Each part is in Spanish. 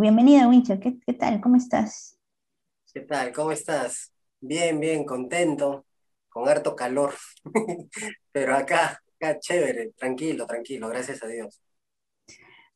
Bienvenida, Wincha. ¿Qué, qué tal? ¿Cómo estás? ¿Qué tal? ¿Cómo estás? Bien, bien, contento, con harto calor, pero acá, acá chévere, tranquilo, tranquilo, gracias a Dios.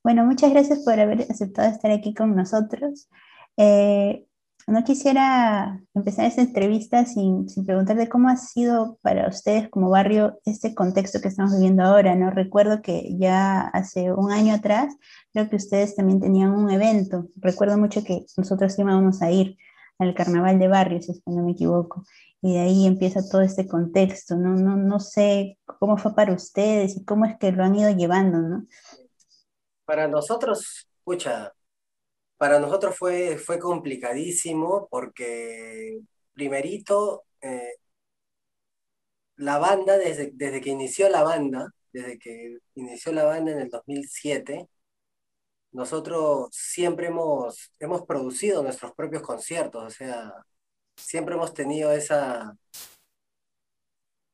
Bueno, muchas gracias por haber aceptado estar aquí con nosotros. Eh, no quisiera empezar esta entrevista sin, sin preguntarle cómo ha sido para ustedes como barrio este contexto que estamos viviendo ahora, ¿no? Recuerdo que ya hace un año atrás, creo que ustedes también tenían un evento. Recuerdo mucho que nosotros íbamos a ir al carnaval de barrios, si no me equivoco. Y de ahí empieza todo este contexto, ¿no? No, no sé cómo fue para ustedes y cómo es que lo han ido llevando, ¿no? Para nosotros, escucha, para nosotros fue, fue complicadísimo porque primerito, eh, la banda, desde, desde que inició la banda, desde que inició la banda en el 2007, nosotros siempre hemos, hemos producido nuestros propios conciertos, o sea, siempre hemos tenido esa,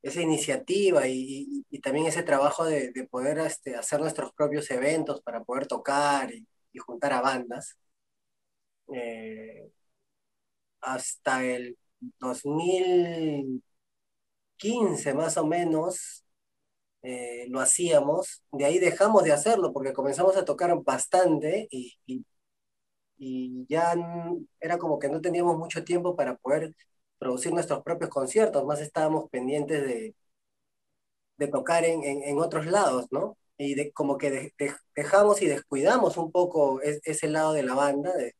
esa iniciativa y, también ese trabajo de, de poder este, hacer nuestros propios eventos para poder tocar y, y juntar a bandas. Eh, hasta el 2015 más o menos eh, lo hacíamos, de ahí dejamos de hacerlo porque comenzamos a tocar bastante y, y, y ya era como que no teníamos mucho tiempo para poder producir nuestros propios conciertos, más estábamos pendientes de, de tocar en, en, en, otros lados, ¿no? Y de, como que de, de, dejamos y descuidamos un poco es, ese lado de la banda, de,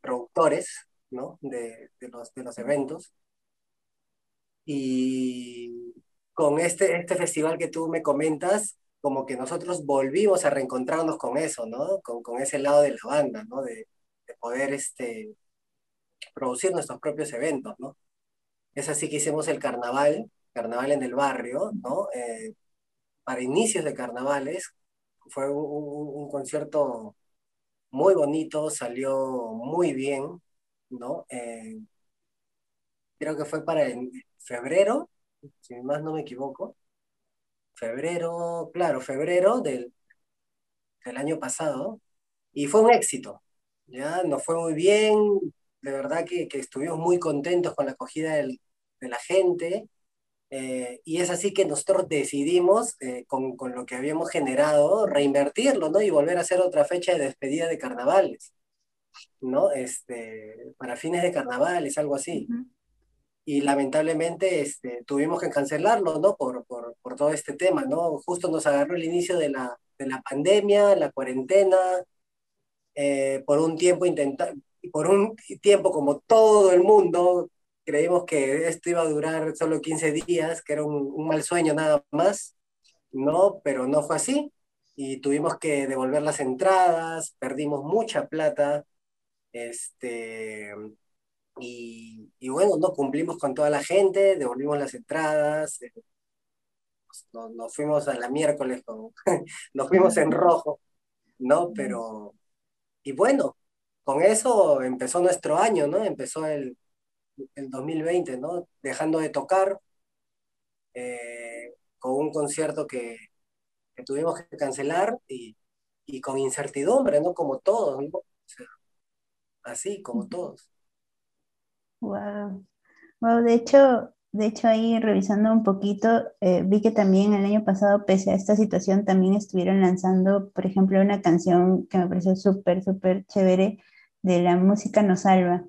productores, ¿no? De, los, de los eventos. Y con este, este festival que tú me comentas, como que nosotros volvimos a reencontrarnos con eso, ¿no? Con, con ese lado de la banda, ¿no? De, de poder este, producir nuestros propios eventos, ¿no? Es así que hicimos el carnaval, carnaval en el barrio, ¿no? Eh, para inicios de carnavales, fue un, un, concierto muy bonito, salió muy bien, ¿no? Eh, creo que fue para febrero, si más no me equivoco. Febrero, claro, febrero del, del año pasado. Y fue un éxito, ¿ya? Nos fue muy bien, de verdad que, que estuvimos muy contentos con la acogida del, de la gente. Eh, y es así que nosotros decidimos, eh, con, con, lo que habíamos generado, reinvertirlo, ¿no? Y volver a hacer otra fecha de despedida de carnavales, ¿no? Este, para fines de carnavales, algo así. Uh -huh. Y lamentablemente este, tuvimos que cancelarlo, ¿no? Por, por, por, todo este tema, ¿no? Justo nos agarró el inicio de la, de la pandemia, la cuarentena, eh, por un tiempo intentar, por un tiempo como todo el mundo creímos que esto iba a durar solo 15 días, que era un, un, mal sueño nada más, ¿no? Pero no fue así y tuvimos que devolver las entradas, perdimos mucha plata, este, y, y bueno, no cumplimos con toda la gente, devolvimos las entradas, eh, nos, nos, fuimos a la miércoles, con, nos fuimos en rojo, ¿no? Pero, y bueno, con eso empezó nuestro año, ¿no? Empezó el, el 2020, ¿no? Dejando de tocar, eh, con un concierto que, que, tuvimos que cancelar y, y, con incertidumbre, ¿no? Como todos, ¿no? O sea, así, como todos. Wow. Wow, de hecho, de hecho ahí revisando un poquito, eh, vi que también el año pasado, pese a esta situación, también estuvieron lanzando, por ejemplo, una canción que me pareció súper, súper chévere de La música nos salva.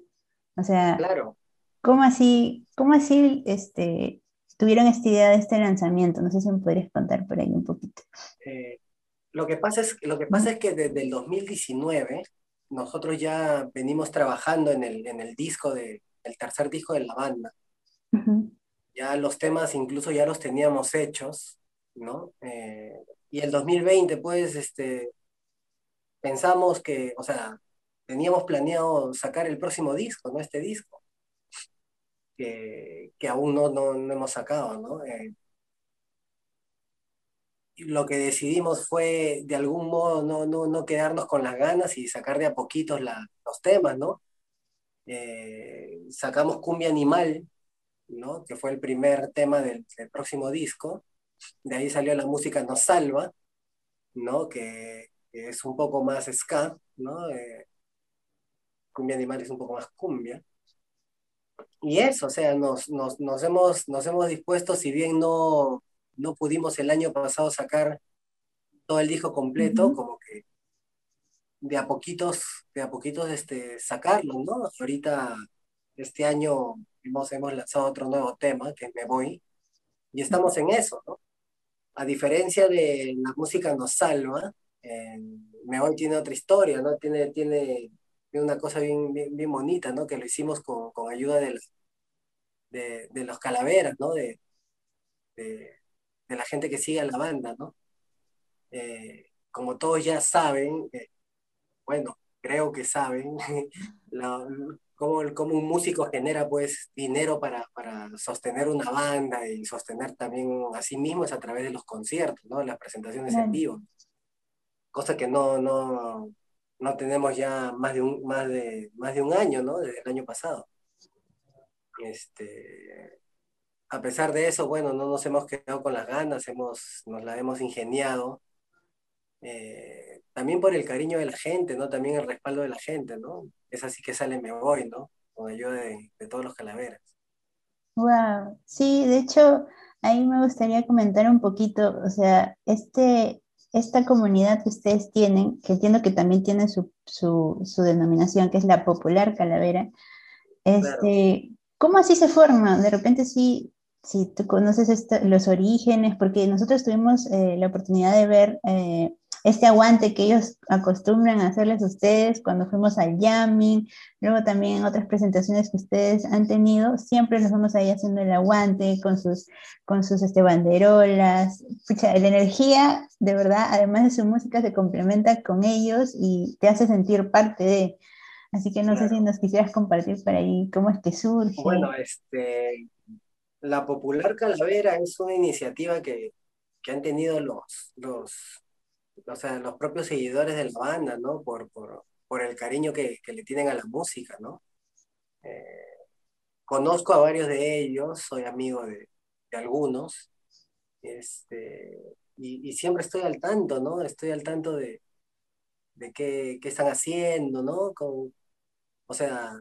O sea, claro. ¿Cómo así, cómo así este, tuvieron esta idea de este lanzamiento? No sé si me podrías contar por ahí un poquito. Eh, lo, que pasa es, lo que pasa es que desde el 2019 nosotros ya venimos trabajando en el, en el disco, de, el tercer disco de la banda. Uh -huh. Ya los temas incluso ya los teníamos hechos, ¿no? Eh, y el 2020, pues, este, pensamos que, o sea, teníamos planeado sacar el próximo disco, ¿no? Este disco que, aún no, no, no, hemos sacado, ¿no? Eh, lo que decidimos fue, de algún modo, no, no, no quedarnos con las ganas y sacar de a poquitos los temas, ¿no? Eh, sacamos Cumbia Animal, ¿no? Que fue el primer tema del, próximo disco. De ahí salió la música Nos Salva, ¿no? Que, que es un poco más ska, ¿no? Eh, cumbia animal es un poco más cumbia. Y eso, o sea, nos, nos, nos, hemos, nos hemos dispuesto, si bien no, no pudimos el año pasado sacar todo el disco completo, como que de a poquitos, de a poquitos este, sacarlo, ¿no? Ahorita, este año hemos, hemos lanzado otro nuevo tema, que Me Voy, y estamos en eso, ¿no? A diferencia de La Música Nos Salva, eh, Me Voy tiene otra historia, ¿no? Tiene, tiene, una cosa bien, bien, bonita, ¿no? Que lo hicimos con, con ayuda de, de, de, los calaveras, ¿no? De, de, de, la gente que sigue a la banda, ¿no? Eh, como todos ya saben, eh, bueno, creo que saben, la, cómo, un músico genera pues dinero para, para, sostener una banda y sostener también a sí mismo es a través de los conciertos, ¿no? Las presentaciones en vivo. Cosa que no, no, no tenemos ya más de, un, más, de, más de un año, ¿no? Desde el año pasado. Este, a pesar de eso, bueno, no nos hemos quedado con las ganas, hemos, nos la hemos ingeniado. Eh, también por el cariño de la gente, ¿no? También el respaldo de la gente, ¿no? Es así que sale Me Voy, ¿no? Con ayuda de, de todos los calaveras. Wow, sí, de hecho, ahí me gustaría comentar un poquito, o sea, este, esta comunidad que ustedes tienen, que entiendo que también tiene su, su, su denominación, que es la popular calavera, este, ¿cómo así se forma? De repente sí, si tú conoces los orígenes, porque nosotros tuvimos eh, la oportunidad de ver eh, este aguante que ellos acostumbran a hacerles a ustedes cuando fuimos al jamming, luego también en otras presentaciones que ustedes han tenido, siempre los vemos ahí haciendo el aguante con sus, con sus este, banderolas. Pucha, la energía, de verdad, además de su música, se complementa con ellos y te hace sentir parte de. Así que no sé si nos quisieras compartir por ahí cómo es que surge. Bueno, este, la Popular Calavera es una iniciativa que, que han tenido los, los, o sea, los propios seguidores de la banda, ¿no? Por, por, por el cariño que, que, le tienen a la música, ¿no? Eh, conozco a varios de ellos, soy amigo de, algunos, este, y, y, siempre estoy al tanto, ¿no? Estoy al tanto de, de qué, qué están haciendo, ¿no? Con, o sea,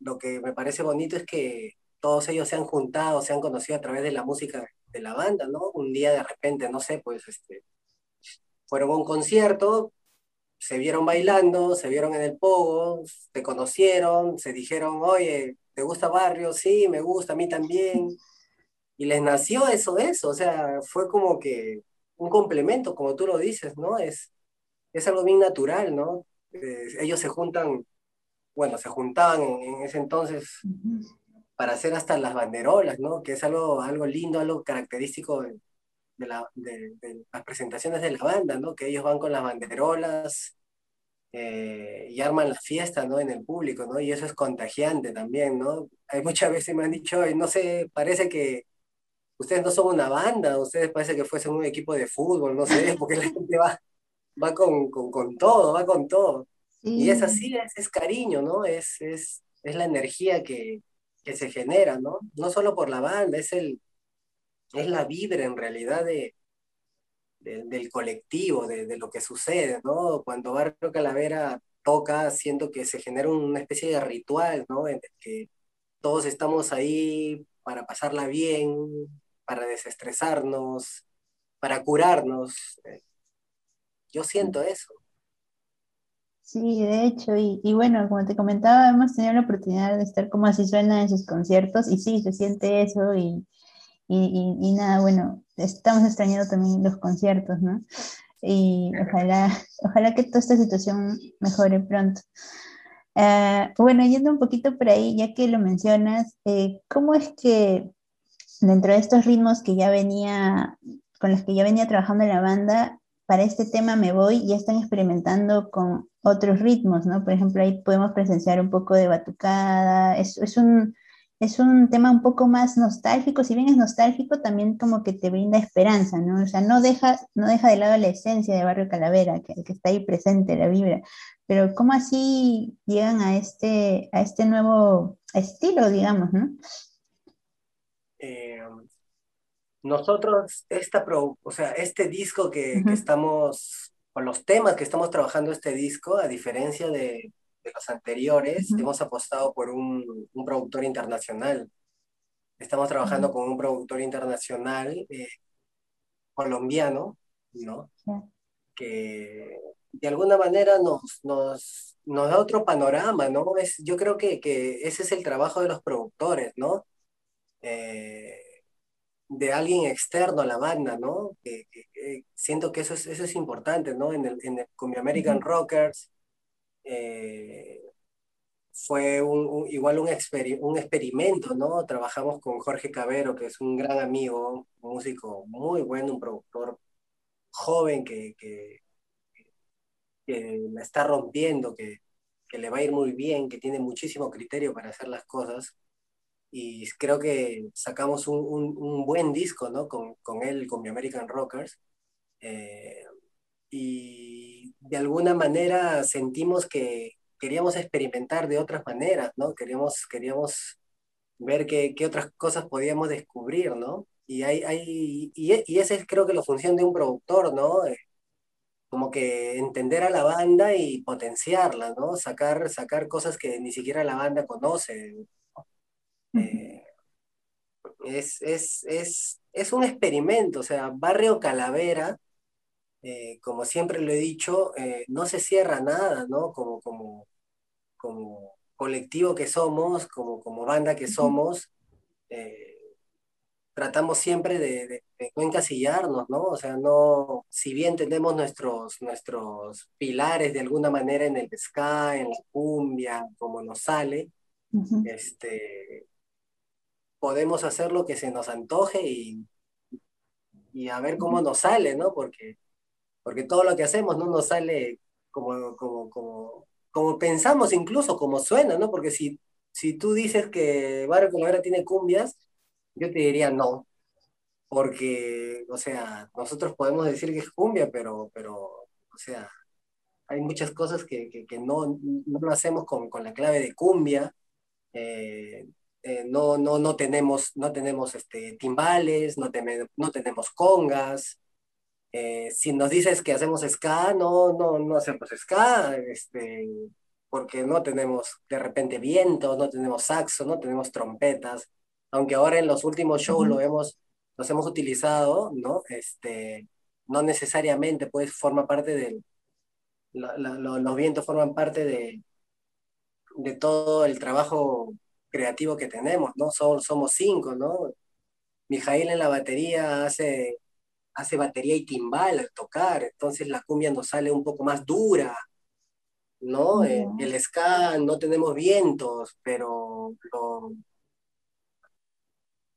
lo que me parece bonito es que todos ellos se han juntado, se han conocido a través de la música de la banda, ¿no? Un día de repente, no sé, pues, este, fueron a un concierto, se vieron bailando, se vieron en el pogo, se conocieron, se dijeron, oye, ¿te gusta Barrio? Sí, me gusta, a mí también. Y les nació eso, eso, o sea, fue como que un complemento, como tú lo dices, ¿no? Es, es algo bien natural, ¿no? Eh, ellos se juntan, bueno, se juntaban en, ese entonces para hacer hasta las banderolas, ¿no? Que es algo, algo lindo, algo característico de, la, de, las presentaciones de la banda, ¿no? Que ellos van con las banderolas eh, y arman la fiesta, ¿no? En el público, ¿no? Y eso es contagiante también, ¿no? Hay muchas veces me han dicho, no sé, parece que ustedes no son una banda, ustedes parece que fuesen un equipo de fútbol, no sé, porque la gente va, va con, con, con todo, va con todo. Y es así, es, es cariño, ¿no? Es, es, es la energía que, que se genera, ¿no? No solo por la banda, es el, es la vibra en realidad de, del colectivo, de, lo que sucede, ¿no? Cuando Barrio Calavera toca, siento que se genera una especie de ritual, ¿no? En el que todos estamos ahí para pasarla bien, para desestresarnos, para curarnos. Yo siento eso. Sí, de hecho, y, y, bueno, como te comentaba, hemos tenido la oportunidad de estar como así suena en sus conciertos, y sí, se siente eso, y, y, nada, bueno, estamos extrañando también los conciertos, ¿no? Y ojalá, ojalá que toda esta situación mejore pronto. Uh, bueno, yendo un poquito por ahí, ya que lo mencionas, eh, ¿cómo es que dentro de estos ritmos que ya venía, con los que ya venía trabajando la banda, para este tema me voy, ya están experimentando con otros ritmos, ¿no? Por ejemplo, ahí podemos presenciar un poco de batucada, es, es un, es un tema un poco más nostálgico, si bien es nostálgico, también como que te brinda esperanza, ¿no? O sea, no deja, no deja de lado la esencia de Barrio Calavera, que, que está ahí presente, la vibra, pero ¿cómo así llegan a este, a este nuevo estilo, digamos, ¿no? Eh, nosotros, esta o sea, este disco que, que, estamos, con los temas que estamos trabajando este disco, a diferencia de, de los anteriores, hemos apostado por un, un, productor internacional. Estamos trabajando con un productor internacional eh, colombiano, ¿no? Que de alguna manera nos, nos, nos, da otro panorama, ¿no? Es, yo creo que, que, ese es el trabajo de los productores, ¿no? Eh, de alguien externo a la banda, ¿no? Que, siento que eso es, eso es importante, ¿no? En el, en el, con mi American Rockers eh, fue un, igual un, un experimento, ¿no? Trabajamos con Jorge Cabero, que es un gran amigo, un músico muy bueno, un productor joven que, que, que la está rompiendo, que, que le va a ir muy bien, que tiene muchísimo criterio para hacer las cosas y creo que sacamos un, un, buen disco, ¿no? Con, con, él, con mi American Rockers. Eh, y de alguna manera sentimos que queríamos experimentar de otras maneras, ¿no? Queríamos, queríamos ver qué, qué otras cosas podíamos descubrir, ¿no? Y, hay, hay, y, y esa es creo que la función de un productor, ¿no? Eh, como que entender a la banda y potenciarla, ¿no? Sacar, sacar cosas que ni siquiera la banda conoce, eh, es, es, es, es, un experimento, o sea, Barrio Calavera, eh, como siempre lo he dicho, eh, no se cierra nada, ¿no? Como, como, como colectivo que somos, como, como banda que somos, tratamos siempre de, de, no encasillarnos, ¿no? O sea, no, si bien tenemos nuestros, nuestros pilares de alguna manera en el ska, en la cumbia, como nos sale, este, podemos hacer lo que se nos antoje y, y a ver cómo nos sale, ¿no? Porque, porque todo lo que hacemos no nos sale como, como, como, como pensamos, incluso como suena, ¿no? Porque si, si tú dices que Barrio Calavera tiene cumbias, yo te diría no, porque, o sea, nosotros podemos decir que es cumbia, pero, pero o sea, hay muchas cosas que, que, que no, no hacemos con, con, la clave de cumbia. Eh, eh, no, no, no tenemos, no tenemos este, timbales, no, no tenemos congas. Eh, si nos dices que hacemos ska, no, no, no hacemos ska, este, porque no tenemos de repente viento, no tenemos saxo, no tenemos trompetas, aunque ahora en los últimos shows lo hemos, los hemos utilizado, ¿no? Este, no necesariamente pues forma parte del, los vientos forman parte de, de todo el trabajo creativo que tenemos, ¿no? Somos, somos cinco, ¿no? Mijail en la batería hace, hace batería y timbal al tocar, entonces la cumbia nos sale un poco más dura, ¿no? Eh, el ska no tenemos vientos, pero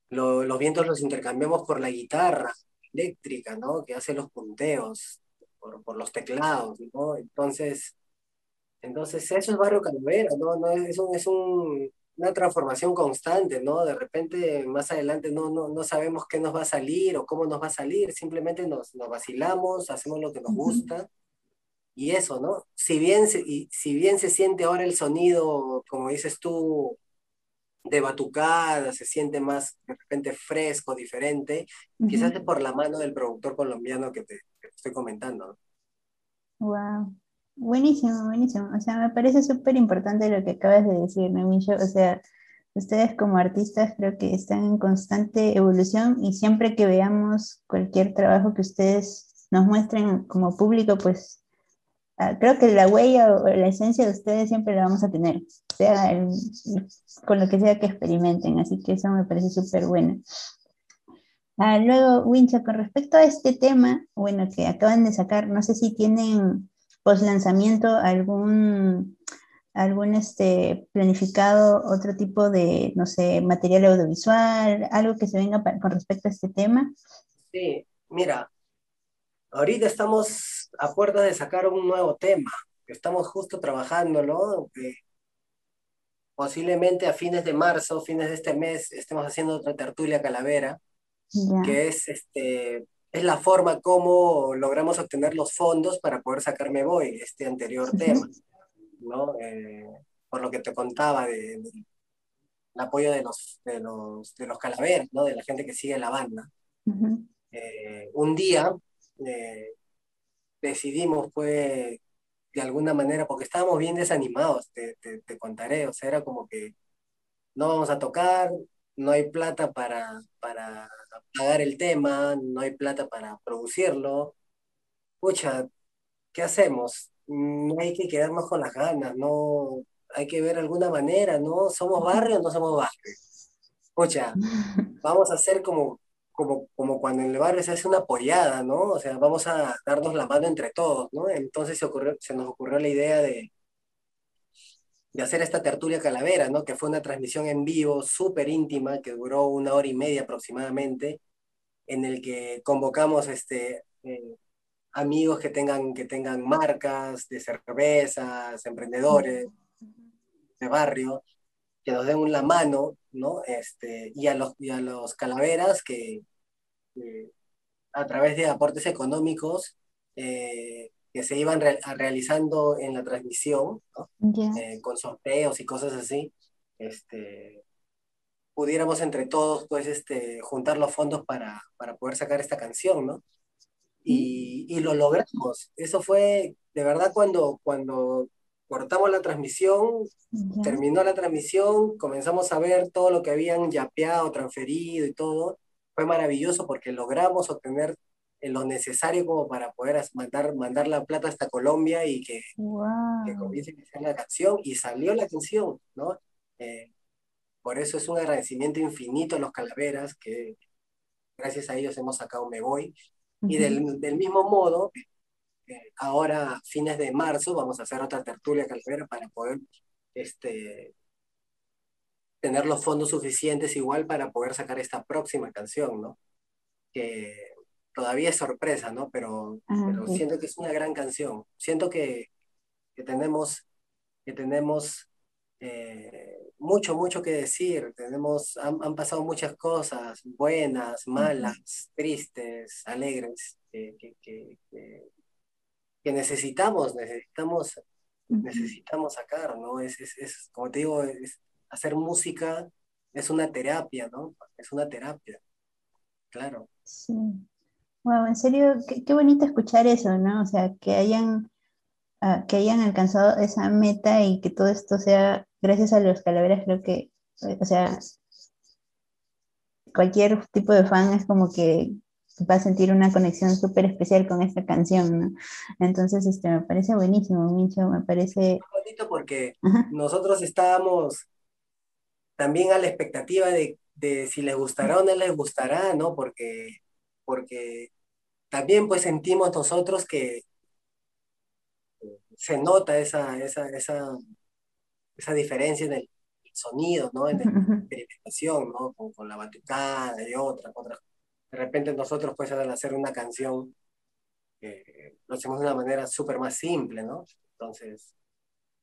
los vientos los intercambiamos por la guitarra eléctrica, ¿no? Que hace los punteos, por, por los teclados, ¿no? Entonces, entonces eso es Barrio Calavera, ¿no? no es, un, es un, una transformación constante, ¿no? De repente, más adelante no, no, no, sabemos qué nos va a salir o cómo nos va a salir, simplemente nos, nos vacilamos, hacemos lo que nos gusta. Y eso, ¿no? Si bien, se, y, si bien se siente ahora el sonido, como dices tú, de batucada, se siente más de repente fresco, diferente, quizás es por la mano del productor colombiano que te, que te estoy comentando. Wow. Buenísimo, buenísimo. O sea, me parece súper importante lo que acabas de decir, ¿no, O sea, ustedes como artistas creo que están en constante evolución y siempre que veamos cualquier trabajo que ustedes nos muestren como público, pues ah, creo que la huella o la esencia de ustedes siempre la vamos a tener, sea con lo que sea que experimenten. Así que eso me parece súper bueno. Ah, luego, Wincha, con respecto a este tema, bueno, que acaban de sacar, no sé si tienen post lanzamiento algún, algún este, planificado otro tipo de, no sé, material audiovisual, algo que se venga con respecto a este tema? Sí, mira, ahorita estamos a puerta de sacar un nuevo tema, estamos justo trabajándolo, posiblemente a fines de marzo, fines de este mes, estemos haciendo otra tertulia calavera, que es este, es la forma como logramos obtener los fondos para poder sacar Me Voy, este anterior tema, ¿no? Eh, por lo que te contaba del de, apoyo de los, de los, de los calaveras, ¿no? De la gente que sigue la banda. Eh, un día eh, decidimos, pues, de alguna manera, porque estábamos bien desanimados, te, te, contaré, o sea, era como que no vamos a tocar, no hay plata para, para pagar el tema, no hay plata para producirlo. Pucha, ¿qué hacemos? No hay que quedarnos con las ganas, no hay que ver alguna manera, ¿no? ¿Somos barrio o no somos barrio? Pucha, vamos a hacer como como, como cuando en el barrio se hace una pollada, ¿no? O sea, vamos a darnos la mano entre todos, ¿no? Entonces se, ocurrió, se nos ocurrió la idea de, de hacer esta tertulia calavera, ¿no? Que fue una transmisión en vivo súper íntima que duró una hora y media aproximadamente, en el que convocamos este, eh, amigos que tengan, que tengan marcas de cervezas, emprendedores de barrio, que nos den la mano, ¿no? Este, y, a los, y a los calaveras que, a través de aportes económicos eh, que se iban realizando en la transmisión, eh, con sorteos y cosas así, este, pudiéramos entre todos pues, este, juntar los fondos para, para poder sacar esta canción, ¿no? Y, y, lo logramos. Eso fue, de verdad, cuando, cuando cortamos la transmisión, terminó la transmisión, comenzamos a ver todo lo que habían yapeado, transferido y todo. Fue maravilloso porque logramos obtener lo necesario como para poder mandar, mandar la plata hasta Colombia y que, que comience a hacer la canción. Y salió la canción, ¿no? Eh, por eso es un agradecimiento infinito a los Calaveras, que gracias a ellos hemos sacado Me Voy. Y del, del mismo modo, ahora, fines de marzo, vamos a hacer otra tertulia calavera para poder este, tener los fondos suficientes igual para poder sacar esta próxima canción, ¿no? Que todavía es sorpresa, ¿no? Pero, ah, siento que es una gran canción. Siento que, que tenemos, que tenemos eh, mucho, mucho que decir. Tenemos, han, pasado muchas cosas, buenas, malas, tristes, alegres, que, que, que necesitamos, necesitamos, necesitamos sacar, ¿no? Es, es, es como te digo, es, hacer música es una terapia, ¿no? Es una terapia, claro. Sí. Wow, en serio, qué, qué bonito escuchar eso, ¿no? O sea, que hayan, uh, que hayan alcanzado esa meta y que todo esto sea gracias a los calaveras, creo que, o sea, cualquier tipo de fan es como que va a sentir una conexión súper especial con esta canción, ¿no? Entonces, este, me parece buenísimo, Micho, me parece... bonito porque nosotros estábamos también a la expectativa de, de, si les gustará o no les gustará, ¿no? Porque, porque también pues sentimos nosotros que se nota esa, esa, esa, esa diferencia en el sonido, ¿no? En la experimentación, ¿no? Con, con la batucada y otra, de repente nosotros, pues, al hacer una canción, eh, lo hacemos de una manera súper más simple, ¿no? Entonces,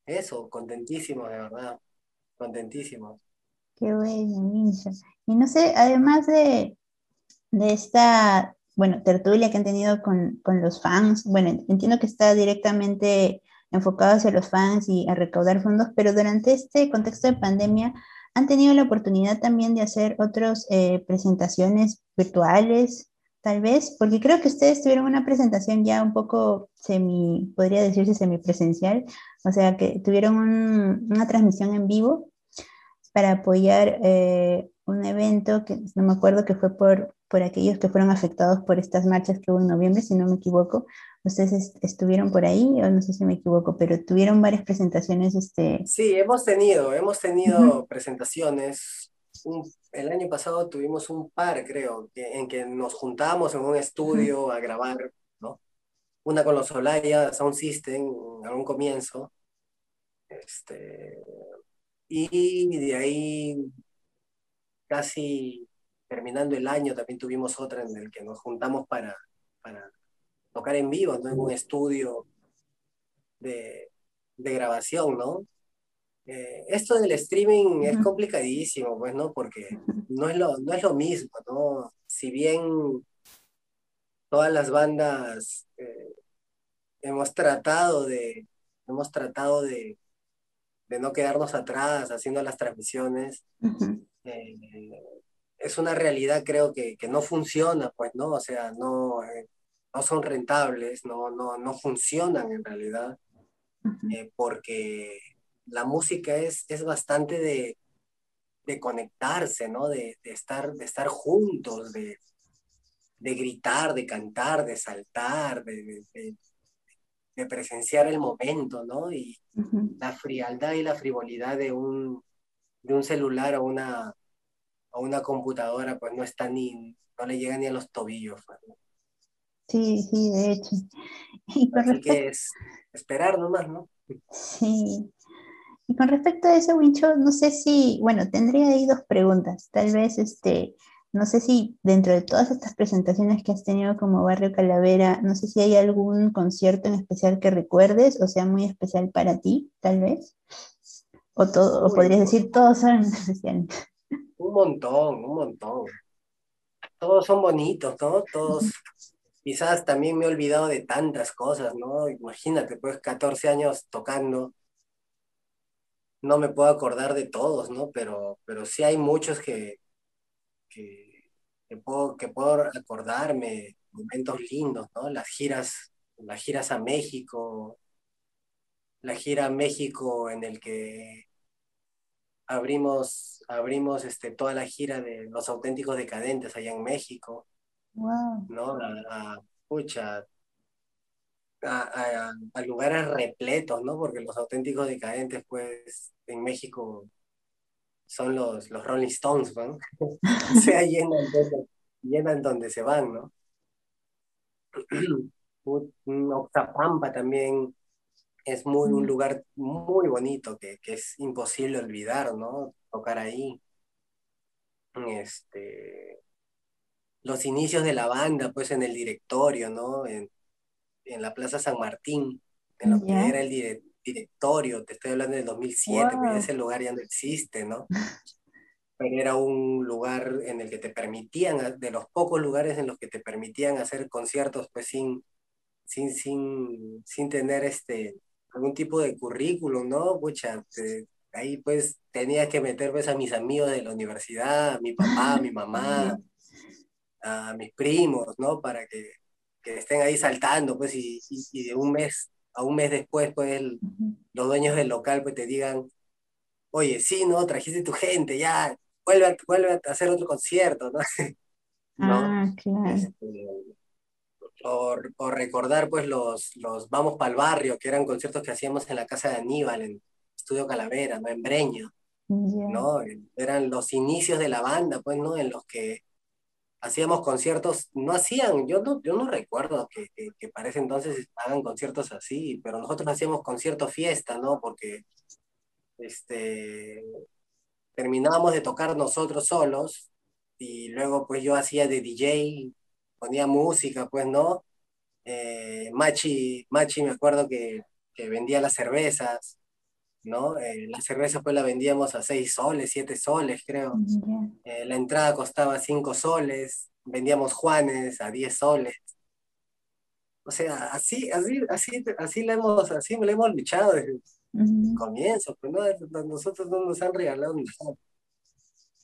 eso, contentísimo, de verdad, contentísimo. Qué bueno. Y no sé, además de, de esta, bueno, tertulia que han tenido con, con los fans, bueno, entiendo que está directamente enfocado hacia los fans y a recaudar fondos, pero durante este contexto de pandemia, ¿Han tenido la oportunidad también de hacer otras eh, presentaciones virtuales, tal vez? Porque creo que ustedes tuvieron una presentación ya un poco semi, podría decirse semipresencial, o sea, que tuvieron una transmisión en vivo para apoyar eh, un evento que no me acuerdo que fue por, por aquellos que fueron afectados por estas marchas que hubo en noviembre, si no me equivoco. Ustedes estuvieron por ahí, o no sé si me equivoco, pero tuvieron varias presentaciones. Este... Sí, hemos tenido, hemos tenido presentaciones. el año pasado tuvimos un par, creo, en que nos juntamos en un estudio a grabar, ¿no? Una con los Olaya Sound System, a un comienzo. Este, y de ahí casi terminando el año también tuvimos otra en el que nos juntamos para, para tocar en vivo, ¿no? En un estudio de, de grabación, ¿no? Eh, esto del streaming es complicadísimo, pues, ¿no? Porque no es lo, no es lo mismo, ¿no? Si bien todas las bandas eh, hemos tratado de, hemos tratado de, de, no quedarnos atrás haciendo las transmisiones, es una realidad creo que, que, no funciona, pues, ¿no? O sea, no, eh, no son rentables, no, no, no funcionan en realidad. eh, porque la música es, es bastante de, de conectarse, ¿no? De, de, estar, de estar juntos, de, de gritar, de cantar, de saltar, de, de presenciar el momento, ¿no? Y la frialdad y la frivolidad de un, de un celular o una, o una computadora, pues no está ni, no le llega ni a los tobillos. Pues, sí, sí, de hecho. Y Así que es esperar nomás, ¿no? Sí. Y con respecto a eso, Wincho, no sé si, bueno, tendría ahí dos preguntas. Tal vez, este, no sé si dentro de todas estas presentaciones que has tenido como Barrio Calavera, no sé si hay algún concierto en especial que recuerdes o sea muy especial para ti, tal vez. O, todo, o podrías decir todos son especiales. Un montón, un montón. Todos son bonitos, ¿no? Todos. Quizás también me he olvidado de tantas cosas, ¿no? Imagínate, pues 14 años tocando no me puedo acordar de todos, ¿no? Pero, pero sí hay muchos que, que, puedo, que puedo acordarme, momentos lindos, ¿no? Las giras, las giras a México, la gira a México en el que abrimos, abrimos este, toda la gira de los auténticos decadentes allá en México. Wow. ¿No? A, a, pucha, a, a, lugares repletos, ¿no? Porque los auténticos decadentes, pues, en México son los, los Rolling Stones, ¿no? o sea, llenan donde, llenan donde se van, ¿no? Oxapampa también es muy, un lugar muy bonito que, que, es imposible olvidar, ¿no? Tocar ahí. Este, los inicios de la banda, pues en el directorio, ¿no? En, en la Plaza San Martín, en lo que era el directorio, te estoy hablando del 2007, pues ese lugar ya no existe, ¿no? Pero era un lugar en el que te permitían, de los pocos lugares en los que te permitían hacer conciertos, pues sin, sin, sin, sin tener este, algún tipo de currículum, ¿no? Pucha, ahí pues tenía que meter pues, a mis amigos de la universidad, a mi papá, a mi mamá, a mis primos, ¿no? Para que que estén ahí saltando, pues, y, y, de un mes a un mes después, pues, los dueños del local, pues, te digan, oye, sí, ¿no? Trajiste tu gente, ya, vuelve a, vuelve a hacer otro concierto, ¿no? Ah, claro. Este, o, o, recordar, pues, los, los Vamos para el Barrio, que eran conciertos que hacíamos en la casa de Aníbal, en Estudio Calavera, ¿no? En Breño, ¿no? Eran los inicios de la banda, pues, ¿no? En los que hacíamos conciertos, no hacían, yo no, yo no recuerdo que, que, que, para ese entonces hagan conciertos así, pero nosotros hacíamos concierto fiesta, ¿no? Porque este, terminábamos de tocar nosotros solos y luego pues yo hacía de DJ, ponía música, pues, ¿no? Eh, Machi, Machi me acuerdo que, que vendía las cervezas, ¿no? Eh, la cerveza pues la vendíamos a 6 soles, 7 soles, creo. Eh, la entrada costaba 5 soles, vendíamos Juanes a 10 soles. O sea, así, así, así, así le hemos, así le hemos luchado desde el comienzo, pues no, nosotros no nos han regalado nada.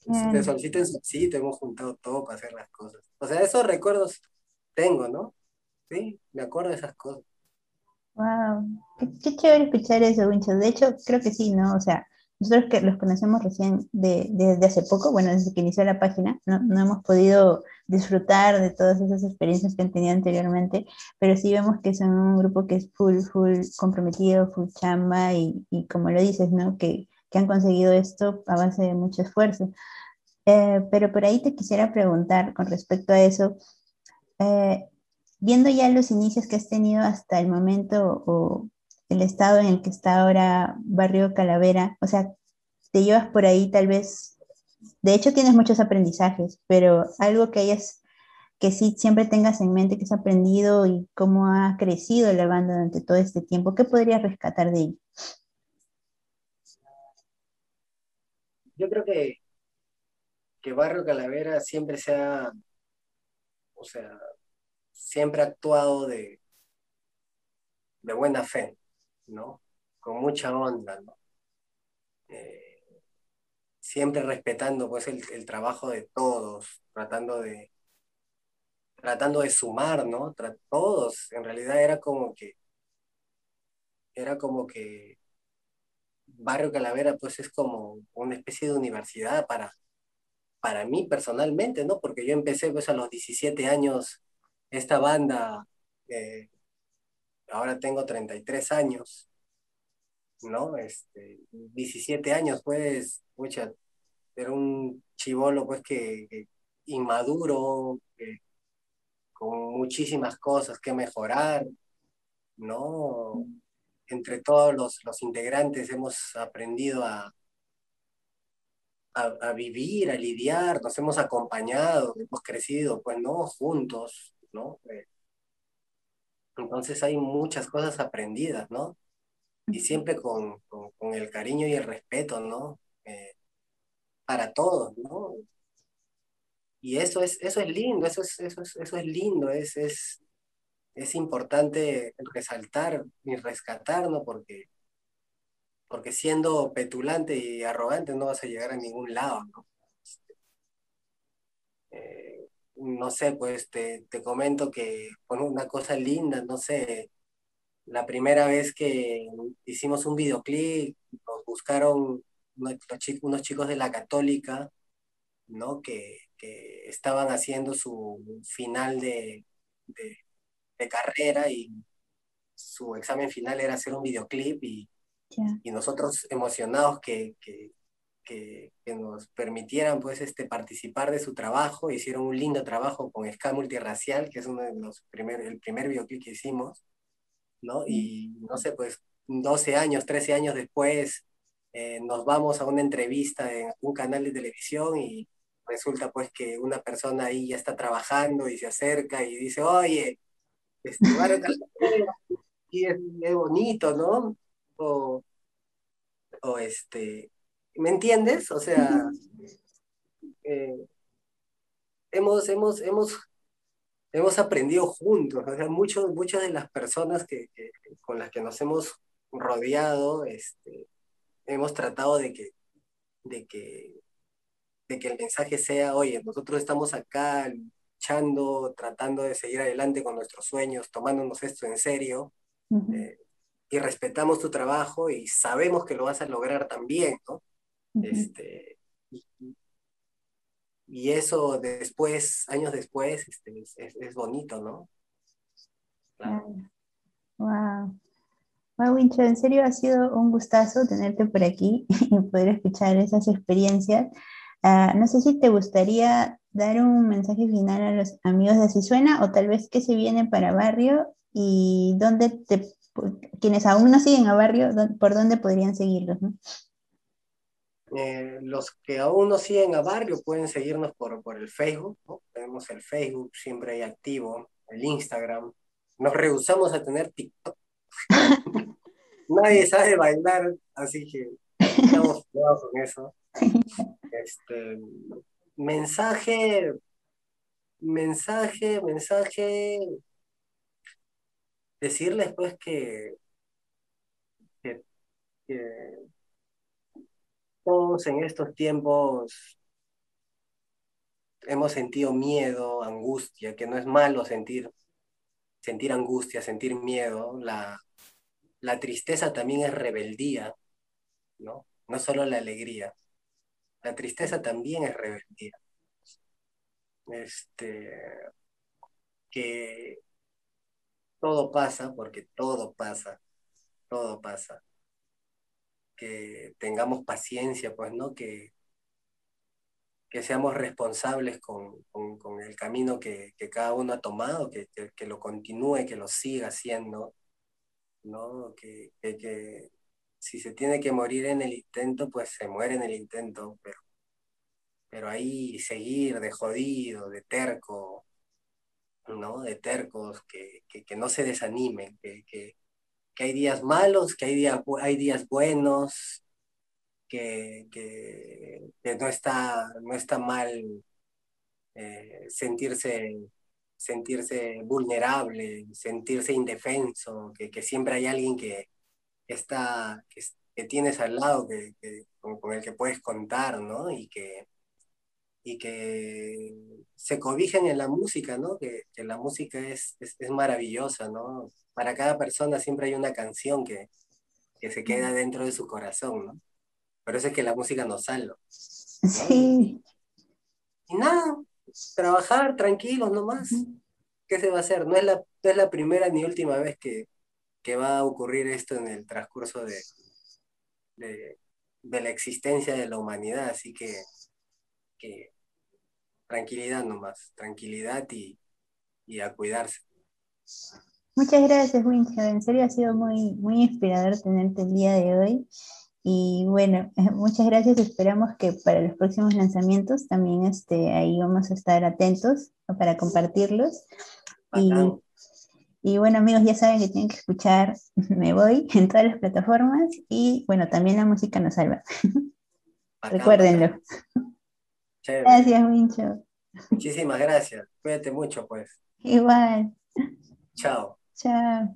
De solcito en solcito hemos juntado todo para hacer las cosas. O sea, esos recuerdos tengo, ¿no? Sí, me acuerdo de esas cosas. Wow, qué, chévere escuchar eso, Wincho. De hecho, creo que sí, ¿no? O sea, nosotros que los conocemos recién de, desde hace poco, bueno, desde que inició la página, no, no, hemos podido disfrutar de todas esas experiencias que han tenido anteriormente, pero sí vemos que son un grupo que es full, full comprometido, full chamba y, y como lo dices, ¿no? Que, que, han conseguido esto a base de mucho esfuerzo. Eh, pero por ahí te quisiera preguntar con respecto a eso. Eh, viendo ya los inicios que has tenido hasta el momento o el estado en el que está ahora Barrio Calavera, o sea, te llevas por ahí tal vez, de hecho tienes muchos aprendizajes, pero algo que hayas, que sí siempre tengas en mente que has aprendido y cómo ha crecido la banda durante todo este tiempo, ¿qué podrías rescatar de ello? Yo creo que, que Barrio Calavera siempre se ha, o sea, siempre ha actuado de, de buena fe, ¿no? Con mucha onda, ¿no? Eh, siempre respetando pues el, trabajo de todos, tratando de tratando de sumar, ¿no? todos, en realidad era como que era como que Barrio Calavera pues es como una especie de universidad para, para mí personalmente, ¿no? Porque yo empecé pues a los 17 años esta banda, eh, ahora tengo 33 años, ¿no? Este, 17 años pues, mucha, era un chivolo pues que, inmaduro, con muchísimas cosas que mejorar, ¿no? Entre todos los, los integrantes hemos aprendido a, a, vivir, a lidiar, nos hemos acompañado, hemos crecido, pues, ¿no? Juntos, ¿no? Eh, entonces hay muchas cosas aprendidas, ¿no? Y siempre con, con, el cariño y el respeto, ¿no? Eh, para todos, ¿no? Y eso es, eso es lindo, eso es, eso es, eso es lindo, es, es, es importante resaltar y rescatar, ¿no? Porque, porque siendo petulante y arrogante no vas a llegar a ningún lado, ¿no? Eh, no sé, pues te, te comento que fue una cosa linda, no sé, la primera vez que hicimos un videoclip, nos buscaron unos chicos de la católica, ¿no? Que, estaban haciendo su final de, carrera y su examen final era hacer un videoclip y, y nosotros emocionados que, que, nos permitieran pues este, participar de su trabajo, hicieron un lindo trabajo con Ska Multirracial, que es uno de los primeros, el primer videoclip que hicimos, ¿no? Y no sé, pues 12 años, 13 años después, eh, nos vamos a una entrevista en un canal de televisión y resulta pues que una persona ahí ya está trabajando y se acerca y dice, oye, este, y es, bonito, ¿no? O, o, este, ¿me entiendes? O sea, eh, hemos, hemos, hemos, hemos aprendido juntos, o sea, muchos, muchas de las personas que, con las que nos hemos rodeado, este, hemos tratado de que, de que que el mensaje sea, oye, nosotros estamos acá luchando, tratando de seguir adelante con nuestros sueños, tomándonos esto en serio, eh, y respetamos tu trabajo y sabemos que lo vas a lograr también, ¿no? este, y, eso después, años después, este, es, bonito, ¿no? Wow. Wow, Wincho, en serio ha sido un gustazo tenerte por aquí y poder escuchar esas experiencias. Ah, no sé si te gustaría dar un mensaje final a los amigos de Así Suena o tal vez que se viene para Barrio y dónde te, quienes aún no siguen a Barrio, por dónde podrían seguirlos, eh, los que aún no siguen a Barrio pueden seguirnos por, por el Facebook, tenemos el Facebook siempre ahí activo, el Instagram. Nos rehusamos a tener TikTok. Nadie sabe bailar, así que estamos cuidados con eso. Este, mensaje, mensaje, mensaje, decirles pues que, que, todos en estos tiempos hemos sentido miedo, angustia, que no es malo sentir, sentir angustia, sentir miedo. La, la tristeza también es rebeldía, ¿no? No solo la alegría. La tristeza también es rebeldía. Este, que todo pasa, porque todo pasa, todo pasa. Que tengamos paciencia, pues, ¿no? Que, que seamos responsables con, el camino que, cada uno ha tomado, que, lo continúe, que lo siga haciendo, ¿no? Que, que, si se tiene que morir en el intento, pues se muere en el intento, pero, pero ahí seguir de jodido, de terco, ¿no? De tercos, que, no se desanimen, que, hay días malos, que hay, días, hay días buenos, que, no, está, no está mal eh, sentirse, sentirse vulnerable, sentirse indefenso, que, siempre hay alguien que, está, que, tienes al lado, que, con, el que puedes contar, ¿no? Y que, y que se cobijan en la música, ¿no? Que, la música es, es, maravillosa, ¿no? Para cada persona siempre hay una canción que, que se queda dentro de su corazón, ¿no? Por eso es que la música nos salva. Sí. Y nada, trabajar tranquilos nomás. ¿Qué se va a hacer? No es la, no es la primera ni última vez que, que va a ocurrir esto en el transcurso de, de, de la existencia de la humanidad, así que, que tranquilidad nomás, tranquilidad y, y a cuidarse. Muchas gracias, Wincho. En serio ha sido muy, muy inspirador tenerte el día de hoy. Y bueno, muchas gracias. Esperamos que para los próximos lanzamientos también este, ahí vamos a estar atentos para compartirlos. Y, bueno, amigos, ya saben que tienen que escuchar Me Voy en todas las plataformas. Y bueno, también la música nos salva. Recuérdenlo. Gracias, Wincho. Muchísimas gracias. Cuídate mucho, pues. Igual. Chao. Chao.